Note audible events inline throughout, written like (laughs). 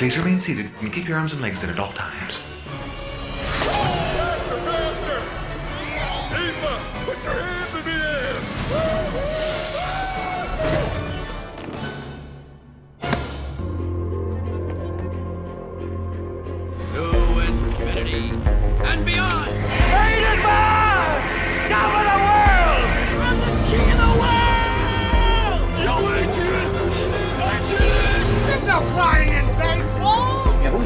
Please remain seated and keep your arms and legs in at all times.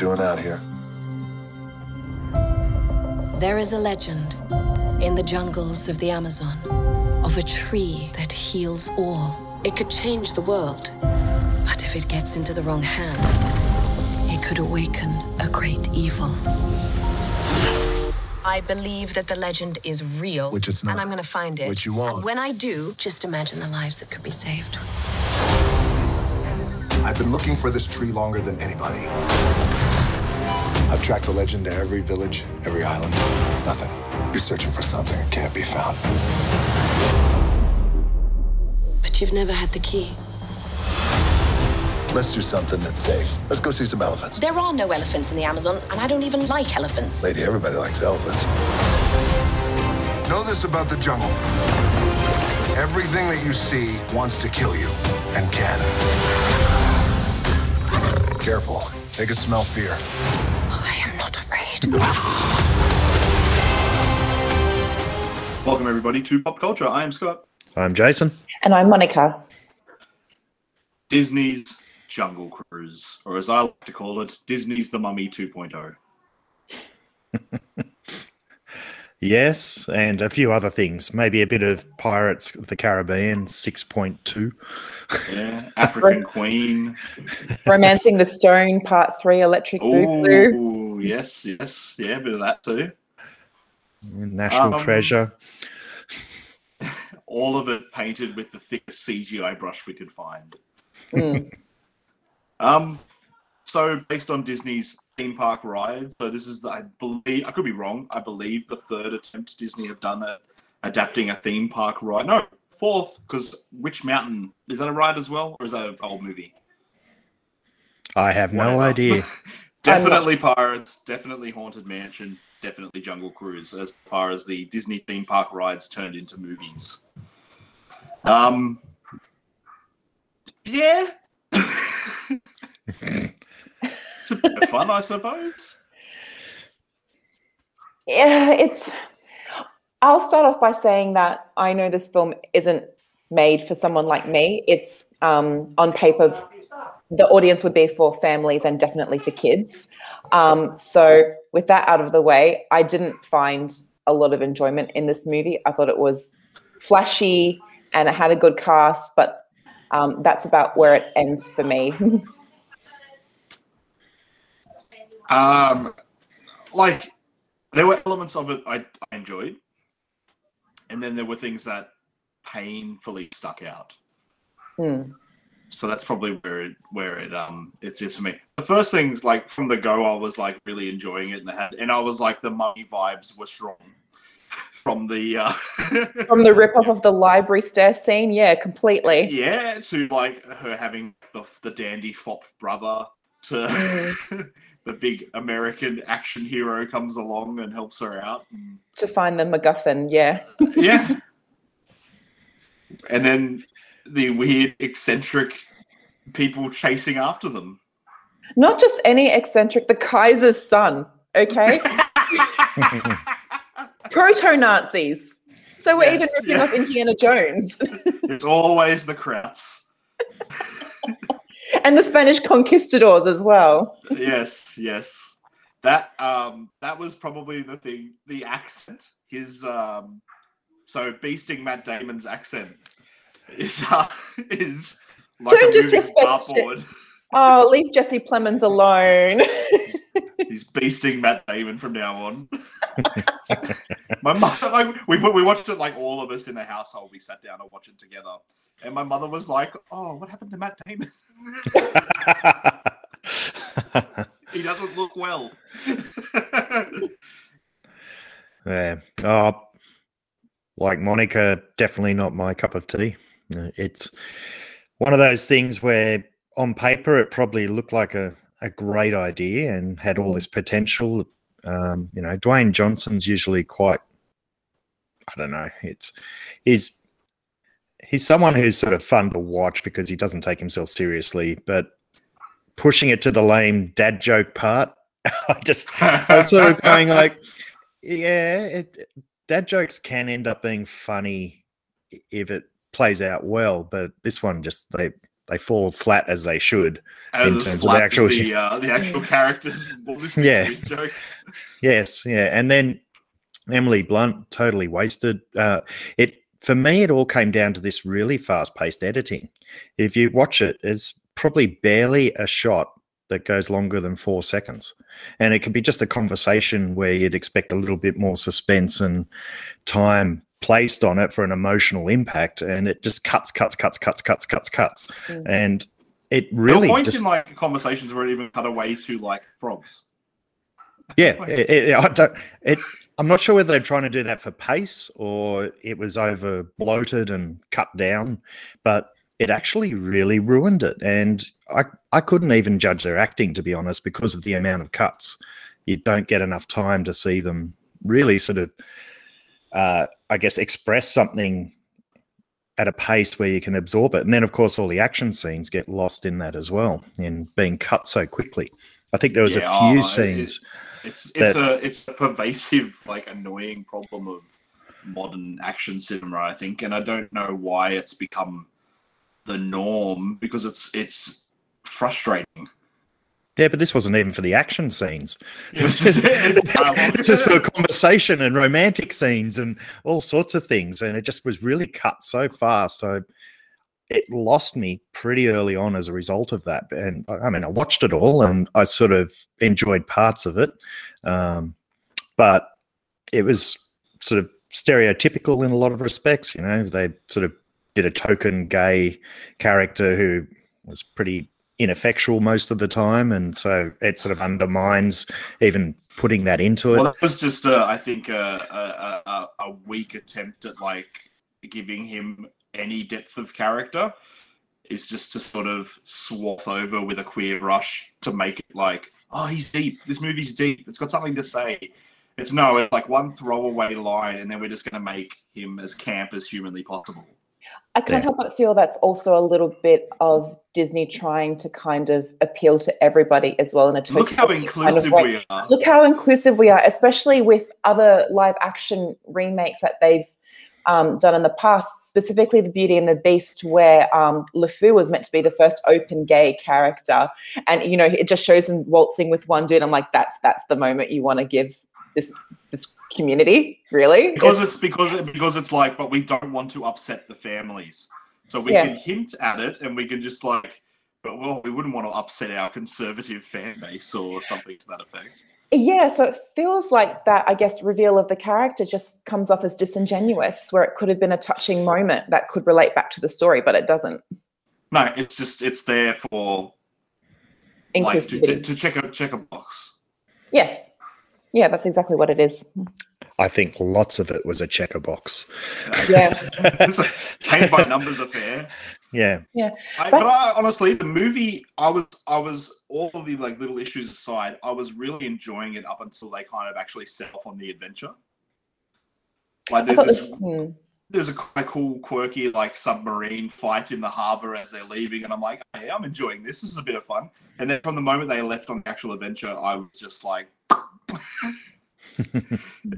You doing out here? There is a legend in the jungles of the Amazon of a tree that heals all. It could change the world, but if it gets into the wrong hands, it could awaken a great evil. I believe that the legend is real. Which it's not. And I'm going to find it. Which you won't. And when I do, just imagine the lives that could be saved. I've been looking for this tree longer than anybody. I've tracked the legend to every village, every island. Nothing. You're searching for something that can't be found. But you've never had the key. Let's do something that's safe. Let's go see some elephants. There are no elephants in the Amazon, and I don't even like elephants. Lady, everybody likes elephants. Know this about the jungle. Everything that you see wants to kill you and can. Careful. They could smell fear. I am not afraid. Welcome, everybody, to Pop Culture. I am Scott. I'm Jason. And I'm Monica. Disney's Jungle Cruise, or as I like to call it, Disney's The Mummy oh. 2.0. (laughs) Yes, and a few other things. Maybe a bit of Pirates of the Caribbean 6.2. Yeah, African Queen. Romancing the Stone, Part 3, Electric Boogaloo. Oh, yes, yes, yeah, a bit of that too. National Um, Treasure. (laughs) All of it painted with the thickest CGI brush we could find. Mm. Um, so based on Disney's theme park ride, so this is the, I believe I could be wrong. I believe the third attempt Disney have done at adapting a theme park ride. No, fourth, because Witch Mountain is that a ride as well, or is that an old movie? I have no idea. (laughs) Definitely Pirates, definitely Haunted Mansion, definitely Jungle Cruise, as far as the Disney theme park rides turned into movies. Um, yeah, (laughs) (laughs) it's a bit of fun, I suppose. Yeah, it's. I'll start off by saying that I know this film isn't made for someone like me. It's um, on paper, the audience would be for families and definitely for kids. Um, so, with that out of the way, I didn't find a lot of enjoyment in this movie. I thought it was flashy and it had a good cast, but um, that's about where it ends for me. (laughs) Um, like there were elements of it I, I enjoyed, and then there were things that painfully stuck out. Hmm. So that's probably where it where it um it's is for me. The first things like from the go, I was like really enjoying it, and had and I was like the mummy vibes were strong (laughs) from the uh (laughs) From the rip-off of the library stair scene, yeah, completely. yeah to like her having the the dandy fop brother to (laughs) the big American action hero comes along and helps her out. To find the MacGuffin, yeah. yeah. (laughs) And then the weird eccentric people chasing after them. Not just any eccentric, the Kaiser's son, okay? (laughs) Proto Nazis. So we're Yes, even ripping yeah. off Indiana Jones It's always the Krauts. (laughs) and the Spanish conquistadors as well. yes, yes. That um that was probably the thing. The accent, his um so beasting Matt Damon's accent is uh, (laughs) is like Don't disrespect it. Oh, leave Jesse Plemons alone. He's beasting Matt Damon from now on. (laughs) my mother, like, we put, we watched it like all of us in the household. We sat down and watched it together, and my mother was like, "Oh, what happened to Matt Damon? (laughs) he doesn't look well." (laughs) Yeah. Oh, like Monica, definitely not my cup of tea. It's one of those things where on paper it probably looked like a, a great idea and had all this potential. Um, you know, Dwayne Johnson's usually quite I don't know, it's he's he's someone who's sort of fun to watch because he doesn't take himself seriously, but pushing it to the lame dad joke part, (laughs) I just I was sort of going like yeah, it, dad jokes can end up being funny if it plays out well, but this one just they they fall flat as they should in As terms of the actual. the, (laughs) uh, the actual characters. Yeah. jokes. yes, yeah, and then Emily Blunt totally wasted. Uh, it for me, it all came down to this really fast-paced editing. If you watch it, it's probably barely a shot that goes longer than four seconds, and it could be just a conversation where you'd expect a little bit more suspense and time placed on it for an emotional impact, and it just cuts, cuts, cuts, cuts, cuts, cuts, cuts, mm. and it There were really points just in like conversations where it even cut away to like frogs. Yeah, it, it, I don't. It, I'm not sure whether they're trying to do that for pace or it was over bloated and cut down, but it actually really ruined it. And I, I couldn't even judge their acting to be honest because of the amount of cuts. You don't get enough time to see them really sort of, uh, I guess, express something at a pace where you can absorb it. And then, of course, all the action scenes get lost in that as well, in being cut so quickly. I think there was Yeah, a few oh, it- scenes. It's it's that- a it's a pervasive like annoying problem of modern action cinema, I think, and I don't know why it's become the norm because it's it's frustrating. Yeah, but this wasn't even for the action scenes. It was just- This is (laughs) for conversation and romantic scenes and all sorts of things. And it just was really cut so fast. So it lost me pretty early on as a result of that. And I mean, I watched it all and I sort of enjoyed parts of it. Um, but it was sort of stereotypical in a lot of respects. You know, they sort of did a token gay character who was pretty ineffectual most of the time. And so it sort of undermines even putting that into it. Well, that was just, uh, I think, a, a, a, a weak attempt at like giving him any depth of character. Is just to sort of swath over with a queer brush to make it like, oh, he's deep. This movie's deep. It's got something to say. It's no, it's like one throwaway line, and then we're just going to make him as camp as humanly possible. I can't help but feel that's also a little bit of Disney trying to kind of appeal to everybody as well in a Look how tokenistic kind of inclusive we are. Look how inclusive we are, especially with other live action remakes that they've um, done in the past, specifically The Beauty and the Beast, where um, LeFou was meant to be the first open gay character, and you know it just shows him waltzing with one dude. I'm like, that's that's the moment you want to give this this community, really? because it's because it, because it's like, but we don't want to upset the families, so we Yeah. can hint at it, and we can just like, but well, we wouldn't want to upset our conservative fan base or something to that effect. Yeah, so it feels like that, I guess, reveal of the character just comes off as disingenuous, where it could have been a touching moment that could relate back to the story, but it doesn't. No, it's just it's there for like to, to, Inclusivity. to check a check a box. Yes. Yeah, that's exactly what it is. I think lots of it was a checker box. Yeah. (laughs) (laughs) it's a paint by numbers affair. Yeah. Yeah. I, but I, honestly, the movie, I was, I was, all of the like little issues aside, I was really enjoying it up until they kind of actually set off on the adventure. Like there's this, this, hmm. there's a kind of cool, quirky like submarine fight in the harbor as they're leaving, and I'm like, hey, I'm enjoying this. This is a bit of fun. And then from the moment they left on the actual adventure, I was just like, (laughs) (laughs)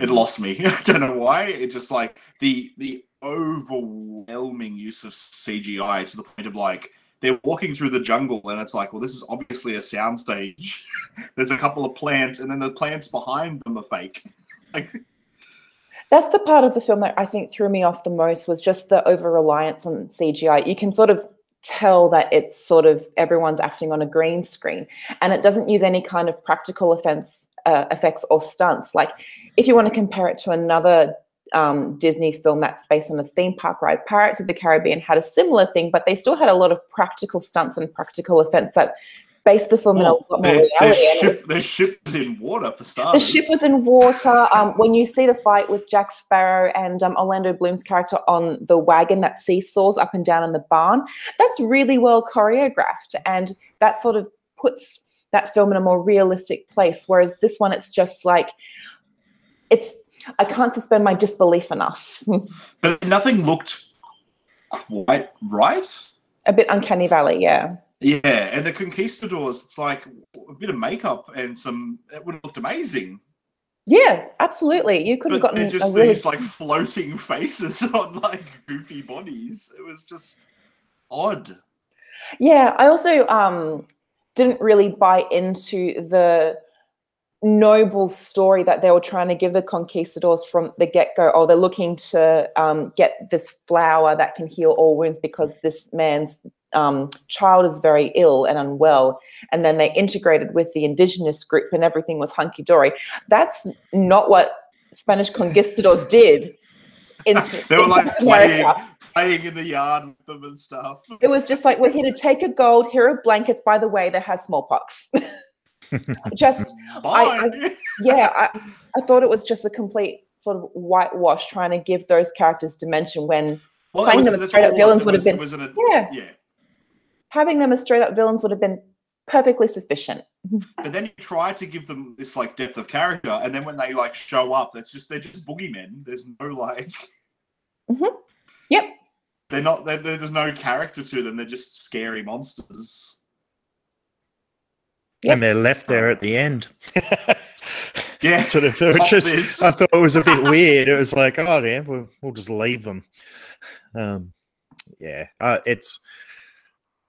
it lost me. (laughs) I don't know why. It just like the the overwhelming use of CGI to the point of like they're walking through the jungle and it's like, well, this is obviously a soundstage. (laughs) There's a couple of plants, and then the plants behind them are fake. (laughs) That's the part of the film that I think threw me off the most was just the over reliance on CGI. You can sort of tell that it's sort of everyone's acting on a green screen and it doesn't use any kind of practical offense, uh, effects or stunts. Like if you want to compare it to another um, Disney film that's based on the theme park ride, Pirates of the Caribbean had a similar thing, but they still had a lot of practical stunts and practical effects that based the film Well, in a lot more their, reality. their ship, their ship was in water for starters. the ship was in water. Um, when you see the fight with Jack Sparrow and um, Orlando Bloom's character on the wagon that seesaws up and down in the barn, that's really well choreographed. And that sort of puts that film in a more realistic place. Whereas this one, it's just like, it's, I can't suspend my disbelief enough. (laughs) But nothing looked quite right. a bit uncanny valley, yeah. Yeah, and the conquistadors, it's like a bit of makeup and some. It would have looked amazing. Yeah, absolutely. You could have gotten just really these like floating (laughs) faces (laughs) on like goofy bodies. It was just odd. Yeah, I also um, didn't really buy into the noble story that they were trying to give the conquistadors from the get go. Oh, they're looking to um, get this flower that can heal all wounds because this man's um, child is very ill and unwell. And then they integrated with the indigenous group and everything was hunky dory. That's not what Spanish conquistadors did. In, (laughs) They were in like (laughs) playing, playing in the yard with them and stuff. It was just like, we're here to take a gold. Here are blankets, by the way, that has smallpox. (laughs) just, (laughs) I, I, yeah, I, I thought it was just a complete sort of whitewash trying to give those characters dimension when Well, playing them as straight up villains would have been, was yeah, yeah. having them as straight up villains would have been perfectly sufficient. (laughs) But then you try to give them this like depth of character, and then when they like show up, that's just they're just boogeymen. There's no like. (laughs) Mm-hmm. Yep. They're not. They're, there's no character to them. They're just scary monsters. And they're left there at the end. (laughs) Yeah, sort of. Pop just, this. I thought it was a bit weird. It was like, oh yeah, we'll, we'll just leave them. Um, yeah, uh, it's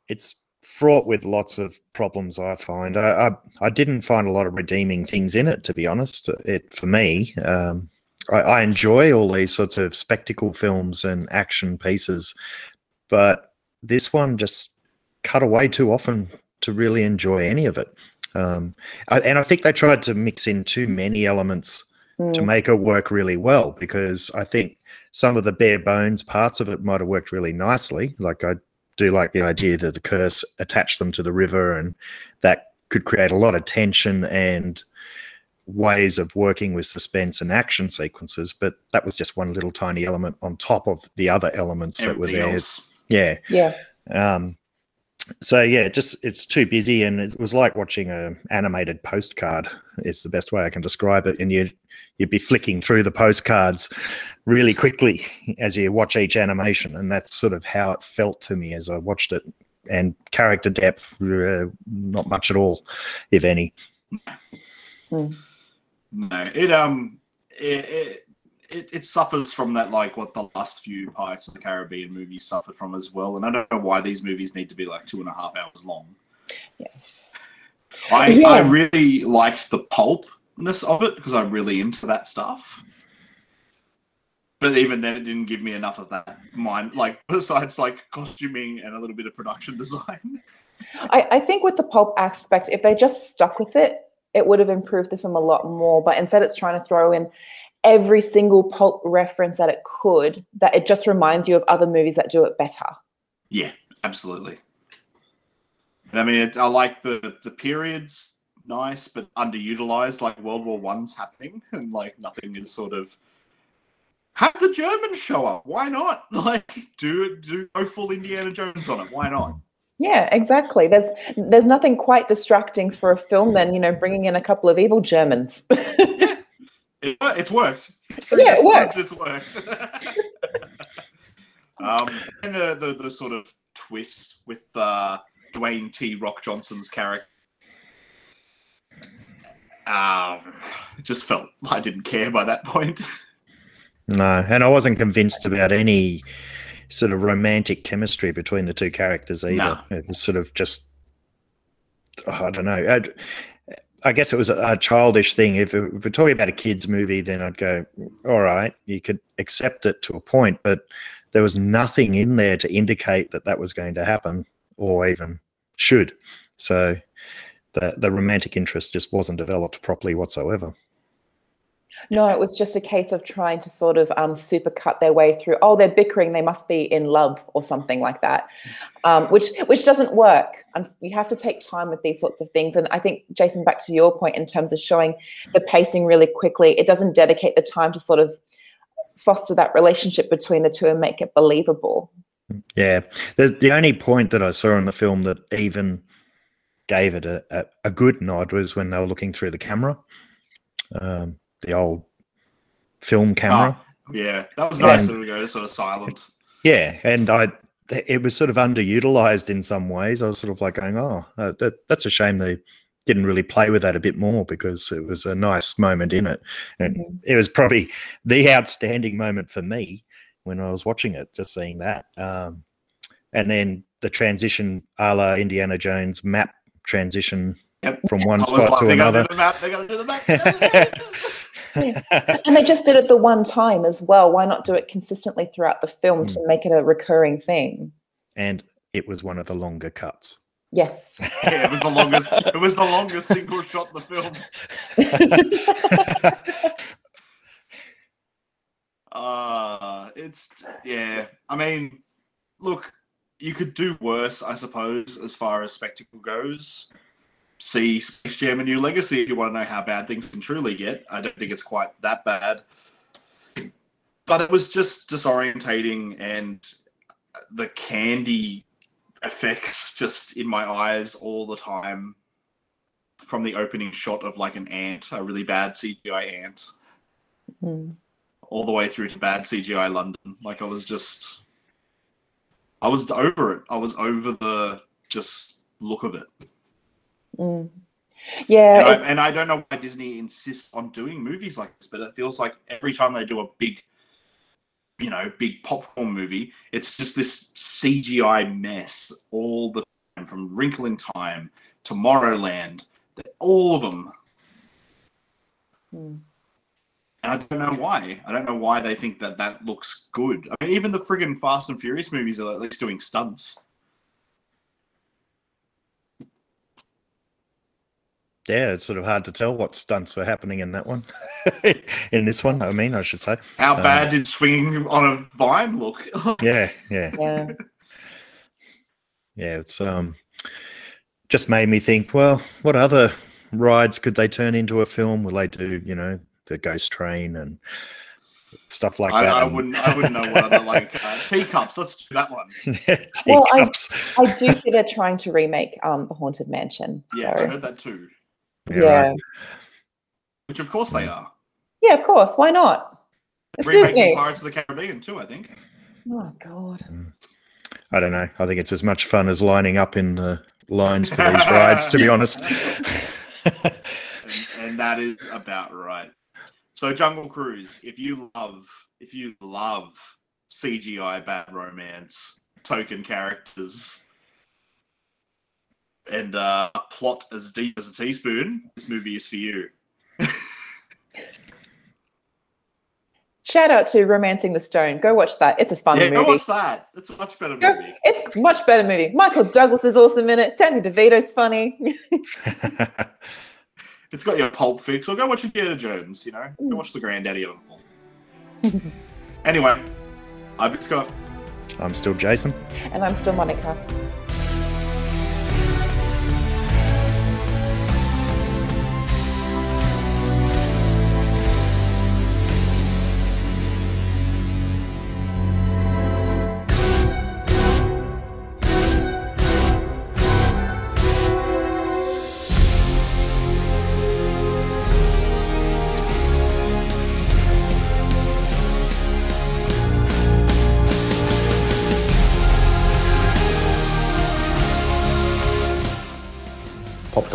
it's fraught with lots of problems. I find I, I I didn't find a lot of redeeming things in it, to be honest. It for me, um, I, I enjoy all these sorts of spectacle films and action pieces, but this one just cut away too often to really enjoy any of it. Um, I, and I think they tried to mix in too many elements to Mm. make it work really well because I think some of the bare bones parts of it might have worked really nicely. Like I do like the idea that the curse attached them to the river and that could create a lot of tension and ways of working with suspense and action sequences. But that was just one little tiny element on top of the other elements that were there. else. Yeah. Yeah. Um, so yeah, just it's too busy, and it was like watching a animated postcard. It's the best way I can describe it. And you you'd be flicking through the postcards really quickly as you watch each animation, and that's sort of how it felt to me as I watched it. And character depth, uh, not much at all, if any. Mm. No, it um, it, it it it suffers from that like what the last few Pirates of the Caribbean movies suffered from as well, and I don't know why these movies need to be like two and a half hours long. Yeah. I Yeah. I really liked the pulpness of it because I'm really into that stuff. But even then, it didn't give me enough of that mind. Like (laughs) besides like costuming and a little bit of production (laughs) design. I, I think with the pulp aspect, if they just stuck with it, it would have improved the film a lot more. But instead, it's trying to throw in every single pulp reference that it could, that it just reminds you of other movies that do it better. Yeah, absolutely. And I mean, it, I like the the periods, nice but underutilized. Like World War One's happening, and like nothing is sort of. Have the Germans show up? Why not? (laughs) Like, do it. Do go full Indiana Jones on it. Why not? Yeah, exactly. There's there's nothing quite distracting for a film than you know bringing in a couple of evil Germans. (laughs) It, it's worked. Yeah, it (laughs) works. It's worked. (laughs) um, and the, the the sort of twist with uh, Dwayne T. Rock Johnson's character. Um, it just felt I didn't care by that point. (laughs) No, and I wasn't convinced about any sort of romantic chemistry between the two characters either. No. It was sort of just, oh, I don't know. I'd- guess it was a, a childish thing. If, if we're talking about a kids' movie, then I'd go, all right, you could accept it to a point, but there was nothing in there to indicate that that was going to happen or even should. So the the romantic interest just wasn't developed properly whatsoever. No, it was just a case of trying to sort of um, supercut their way through. Oh, they're bickering; they must be in love or something like that, um, which which doesn't work. And you have to take time with these sorts of things. And I think, Jason, back to your point in terms of showing the pacing really quickly, it doesn't dedicate the time to sort of foster that relationship between the two and make it believable. Yeah, there's the only point that I saw in the film that even gave it a, a, a good nod was when they were looking through the camera, um, the old film camera. Yeah, that was nice And- that we go sort of silent. Yeah, and I it was sort of underutilized in some ways. I was sort of like going, "Oh, uh, that, that's a shame they didn't really play with that a bit more because it was a nice moment in it, and it was probably the outstanding moment for me when I was watching it, just seeing that, um, and then the transition, a la Indiana Jones map transition Yep. from one spot like, to they gotta another. Do the map. They got to do the map. they gotta do this. and they just did it the one time as well. Why not do it consistently throughout the film to make it a recurring thing? and it was one of the longer cuts. Yes. (laughs) yeah, it was the longest. It was the longest single shot in the film. (laughs) Uh, it's yeah. I mean, look, you could do worse, I suppose, as far as spectacle goes. See Space Jam: A New Legacy if you want to know how bad things can truly get. I don't think it's quite that bad, but it was just disorientating, and the candy effects just in my eyes all the time. From the opening shot of like an ant, a really bad CGI ant Mm. all the way through to bad CGI London. Like I was just, I was over it. I was over the just look of it. Mm. Yeah. And I, and I don't know why Disney insists on doing movies like this, but it feels like every time they do a big, you know, big popcorn movie, it's just this CGI mess all the time, from Wrinkle in Time, Tomorrowland, all of them. Mm. And I don't know why. I don't know why they think that that looks good. I mean, even the friggin' Fast and Furious movies are at least doing stunts. Yeah, it's sort of hard to tell what stunts were happening in that one. (laughs) in this one, I mean, I should say. How Um, bad did swinging on a vine look? (laughs) Yeah, yeah, yeah. yeah. It's um, just made me think. Well, what other rides could they turn into a film? Will they do, you know, the Ghost Train and stuff like I, that? I and- wouldn't. I wouldn't know what other like uh, (laughs) teacups. Let's do that one. Well, I, I do hear they're trying to remake um, the Haunted Mansion. Yeah, I heard that too. Yeah, yeah. right. Which of course they are. Yeah, of course. Why not? It's Remaking Disney. Pirates of the Caribbean too. I think. Oh God. Hmm. I don't know. I think it's as much fun as lining up in the lines to these rides. To be (laughs) honest. and, and that is about right. So Jungle Cruise, if you love if you love CGI bad romance, token characters, and uh, a plot as deep as a teaspoon, this movie is for you. Shout out to Romancing the Stone. Go watch that. It's a fun yeah, movie. go watch that. It's a much better Go- movie. It's a much better movie. Michael Douglas is awesome in it. Danny DeVito's funny. (laughs) It's got your pulp fix, or go watch Indiana Jones, you know? Go watch the granddaddy of them all. (laughs) anyway, I've been Scott. I'm still Jason. and I'm still Monica.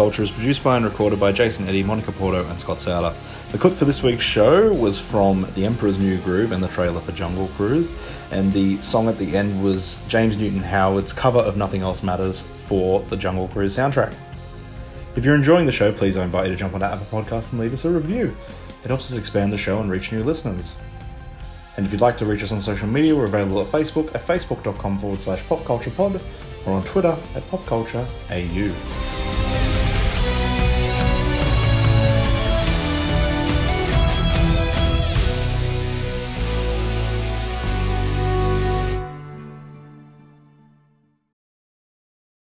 Culture is produced by and recorded by Jason Eddy, Monica Porto, and Scott Souter. The clip for this week's show was from The Emperor's New Groove and the trailer for Jungle Cruise, and the song at the end was James Newton Howard's cover of Nothing Else Matters for the Jungle Cruise soundtrack. If you're enjoying the show, please I invite you to jump onto Apple Podcasts and leave us a review. It helps us expand the show and reach new listeners. And if you'd like to reach us on social media, we're available at Facebook at facebook.com forward slash popculturepod or on Twitter at popcultureau.